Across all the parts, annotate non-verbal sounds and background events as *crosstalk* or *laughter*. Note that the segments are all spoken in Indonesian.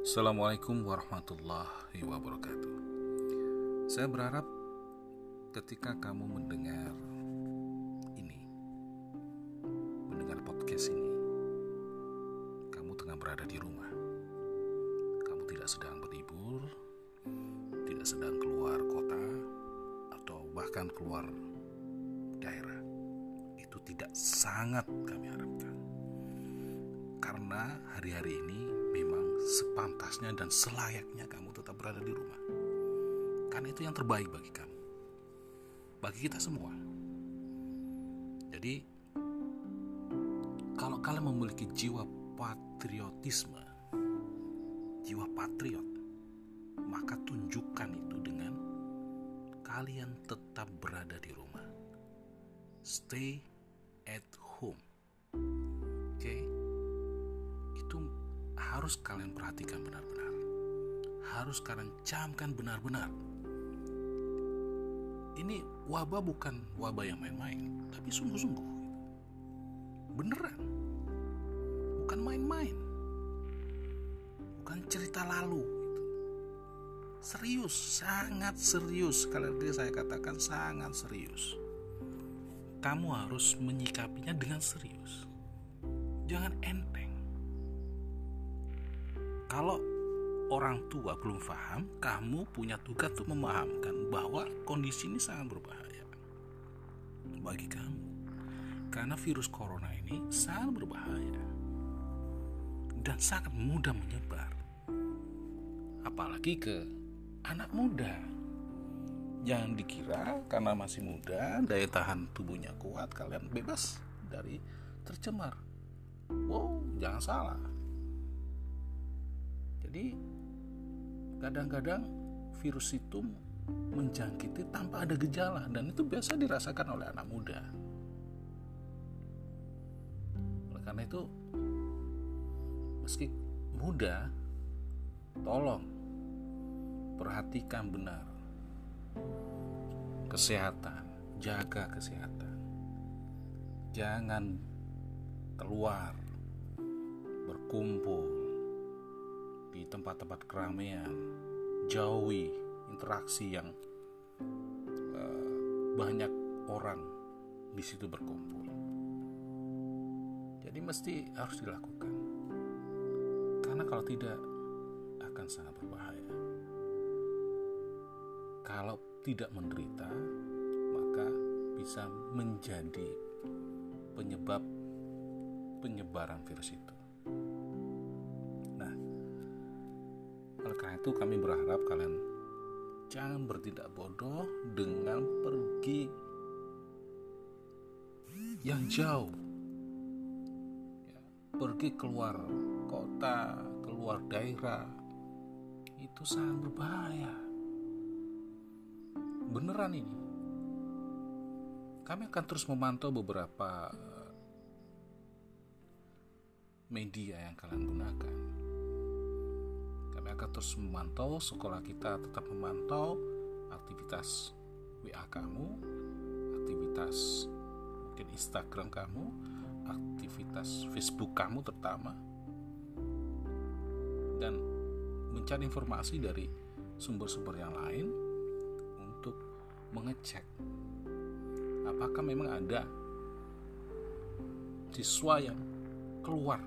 Assalamualaikum warahmatullahi wabarakatuh. Saya berharap ketika kamu mendengar ini, mendengar podcast ini, kamu tengah berada di rumah. Kamu tidak sedang berlibur, tidak sedang keluar kota, atau bahkan keluar daerah. Itu tidak sangat kami harapkan. Karena hari-hari ini sepantasnya dan selayaknya kamu tetap berada di rumah. Karena itu yang terbaik bagi kamu. Bagi kita semua. Jadi kalau kalian memiliki jiwa patriotisme, jiwa patriot, maka tunjukkan itu dengan kalian tetap berada di rumah. Stay at home. Harus kalian perhatikan benar-benar. Harus kalian camkan benar-benar. Ini wabah bukan wabah yang main-main, tapi sungguh-sungguh. Beneran. Bukan main-main. Bukan cerita lalu. Serius, sangat serius. Sekali lagi saya katakan sangat serius. Kamu harus menyikapinya dengan serius. Jangan enteng kalau orang tua belum paham, kamu punya tugas untuk memahamkan bahwa kondisi ini sangat berbahaya bagi kamu. Karena virus corona ini sangat berbahaya dan sangat mudah menyebar. Apalagi ke anak muda. Jangan dikira karena masih muda, daya tahan tubuhnya kuat, kalian bebas dari tercemar. Wow, jangan salah jadi kadang-kadang virus itu menjangkiti tanpa ada gejala dan itu biasa dirasakan oleh anak muda. Oleh karena itu meski muda tolong perhatikan benar kesehatan, jaga kesehatan. Jangan keluar berkumpul di tempat-tempat keramaian, jauhi interaksi yang uh, banyak orang di situ berkumpul. Jadi mesti harus dilakukan. Karena kalau tidak akan sangat berbahaya. Kalau tidak menderita, maka bisa menjadi penyebab penyebaran virus itu. Karena itu kami berharap kalian jangan bertindak bodoh dengan pergi yang jauh. Ya, pergi keluar kota, keluar daerah itu sangat berbahaya. Beneran ini. Kami akan terus memantau beberapa media yang kalian gunakan akan terus memantau sekolah kita tetap memantau aktivitas WA kamu, aktivitas mungkin Instagram kamu, aktivitas Facebook kamu terutama. Dan mencari informasi dari sumber-sumber yang lain untuk mengecek apakah memang ada siswa yang keluar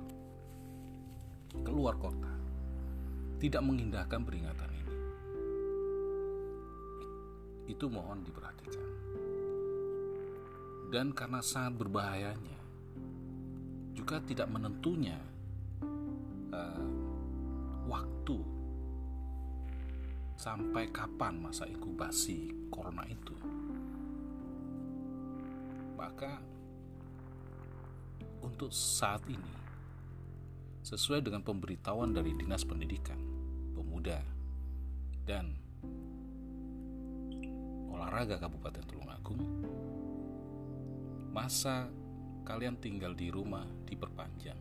keluar kota tidak mengindahkan peringatan ini. Itu mohon diperhatikan. Dan karena sangat berbahayanya, juga tidak menentunya uh, waktu sampai kapan masa inkubasi corona itu. Maka untuk saat ini sesuai dengan pemberitahuan dari Dinas Pendidikan Pemuda dan Olahraga Kabupaten Tulungagung, masa kalian tinggal di rumah diperpanjang.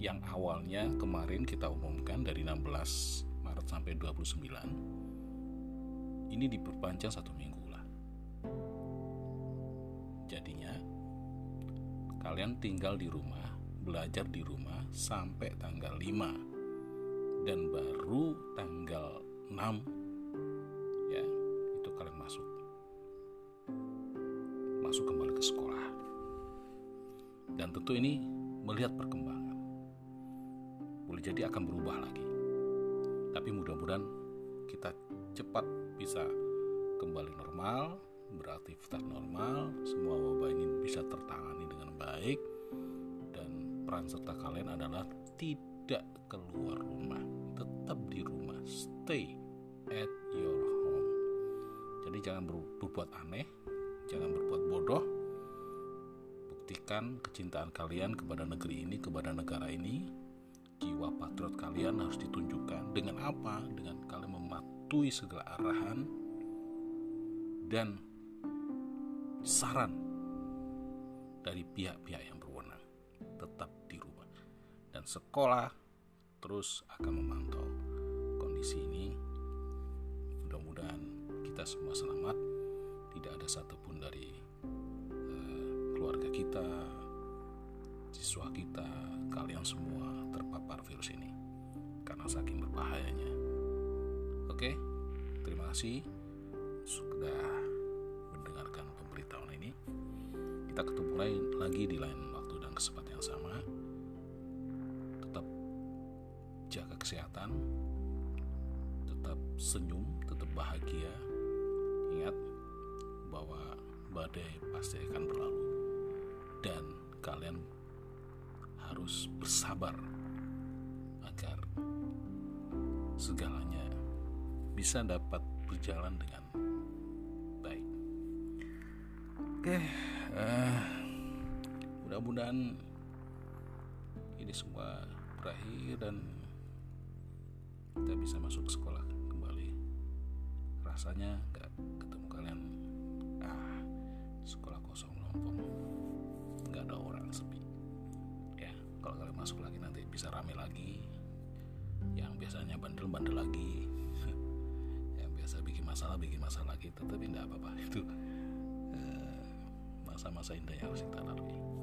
Yang awalnya kemarin kita umumkan dari 16 Maret sampai 29, ini diperpanjang satu minggu lah. Jadinya, kalian tinggal di rumah, belajar di rumah sampai tanggal 5 dan baru tanggal 6 ya itu kalian masuk. Masuk kembali ke sekolah. Dan tentu ini melihat perkembangan. Boleh jadi akan berubah lagi. Tapi mudah-mudahan kita cepat bisa kembali normal beraktivitas normal semua wabah ini bisa tertangani dengan baik peran serta kalian adalah tidak keluar rumah. Tetap di rumah. Stay at your home. Jadi jangan berbuat aneh jangan berbuat bodoh. Buktikan kecintaan kalian kepada negeri ini kepada negara ini. Jiwa patriot kalian harus ditunjukkan dengan apa? Dengan kalian mematuhi segala arahan dan saran dari pihak-pihak yang berwenang. Tetap dan sekolah terus akan memantau kondisi ini mudah-mudahan kita semua selamat tidak ada satupun dari keluarga kita, siswa kita, kalian semua terpapar virus ini karena saking berbahayanya. Oke, terima kasih sudah mendengarkan pemberitahuan ini. Kita ketemu lagi di lain waktu dan kesempatan jaga kesehatan, tetap senyum, tetap bahagia. Ingat bahwa badai pasti akan berlalu dan kalian harus bersabar agar segalanya bisa dapat berjalan dengan baik. Oke, uh, mudah-mudahan ini semua berakhir dan kita bisa masuk sekolah kembali. Rasanya nggak ketemu kalian, ah sekolah kosong lompong. Nggak ada orang sepi. Ya kalau kalian masuk lagi nanti bisa rame lagi. Yang biasanya bandel-bandel lagi. *laughs* Yang biasa bikin masalah bikin masalah lagi. Tetapi tidak apa-apa *laughs* itu eh, masa-masa indah yang harus kita lalui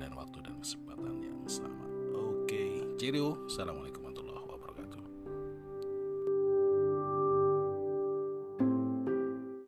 lain waktu dan kesempatan yang sama. Oke cheerio assalamualaikum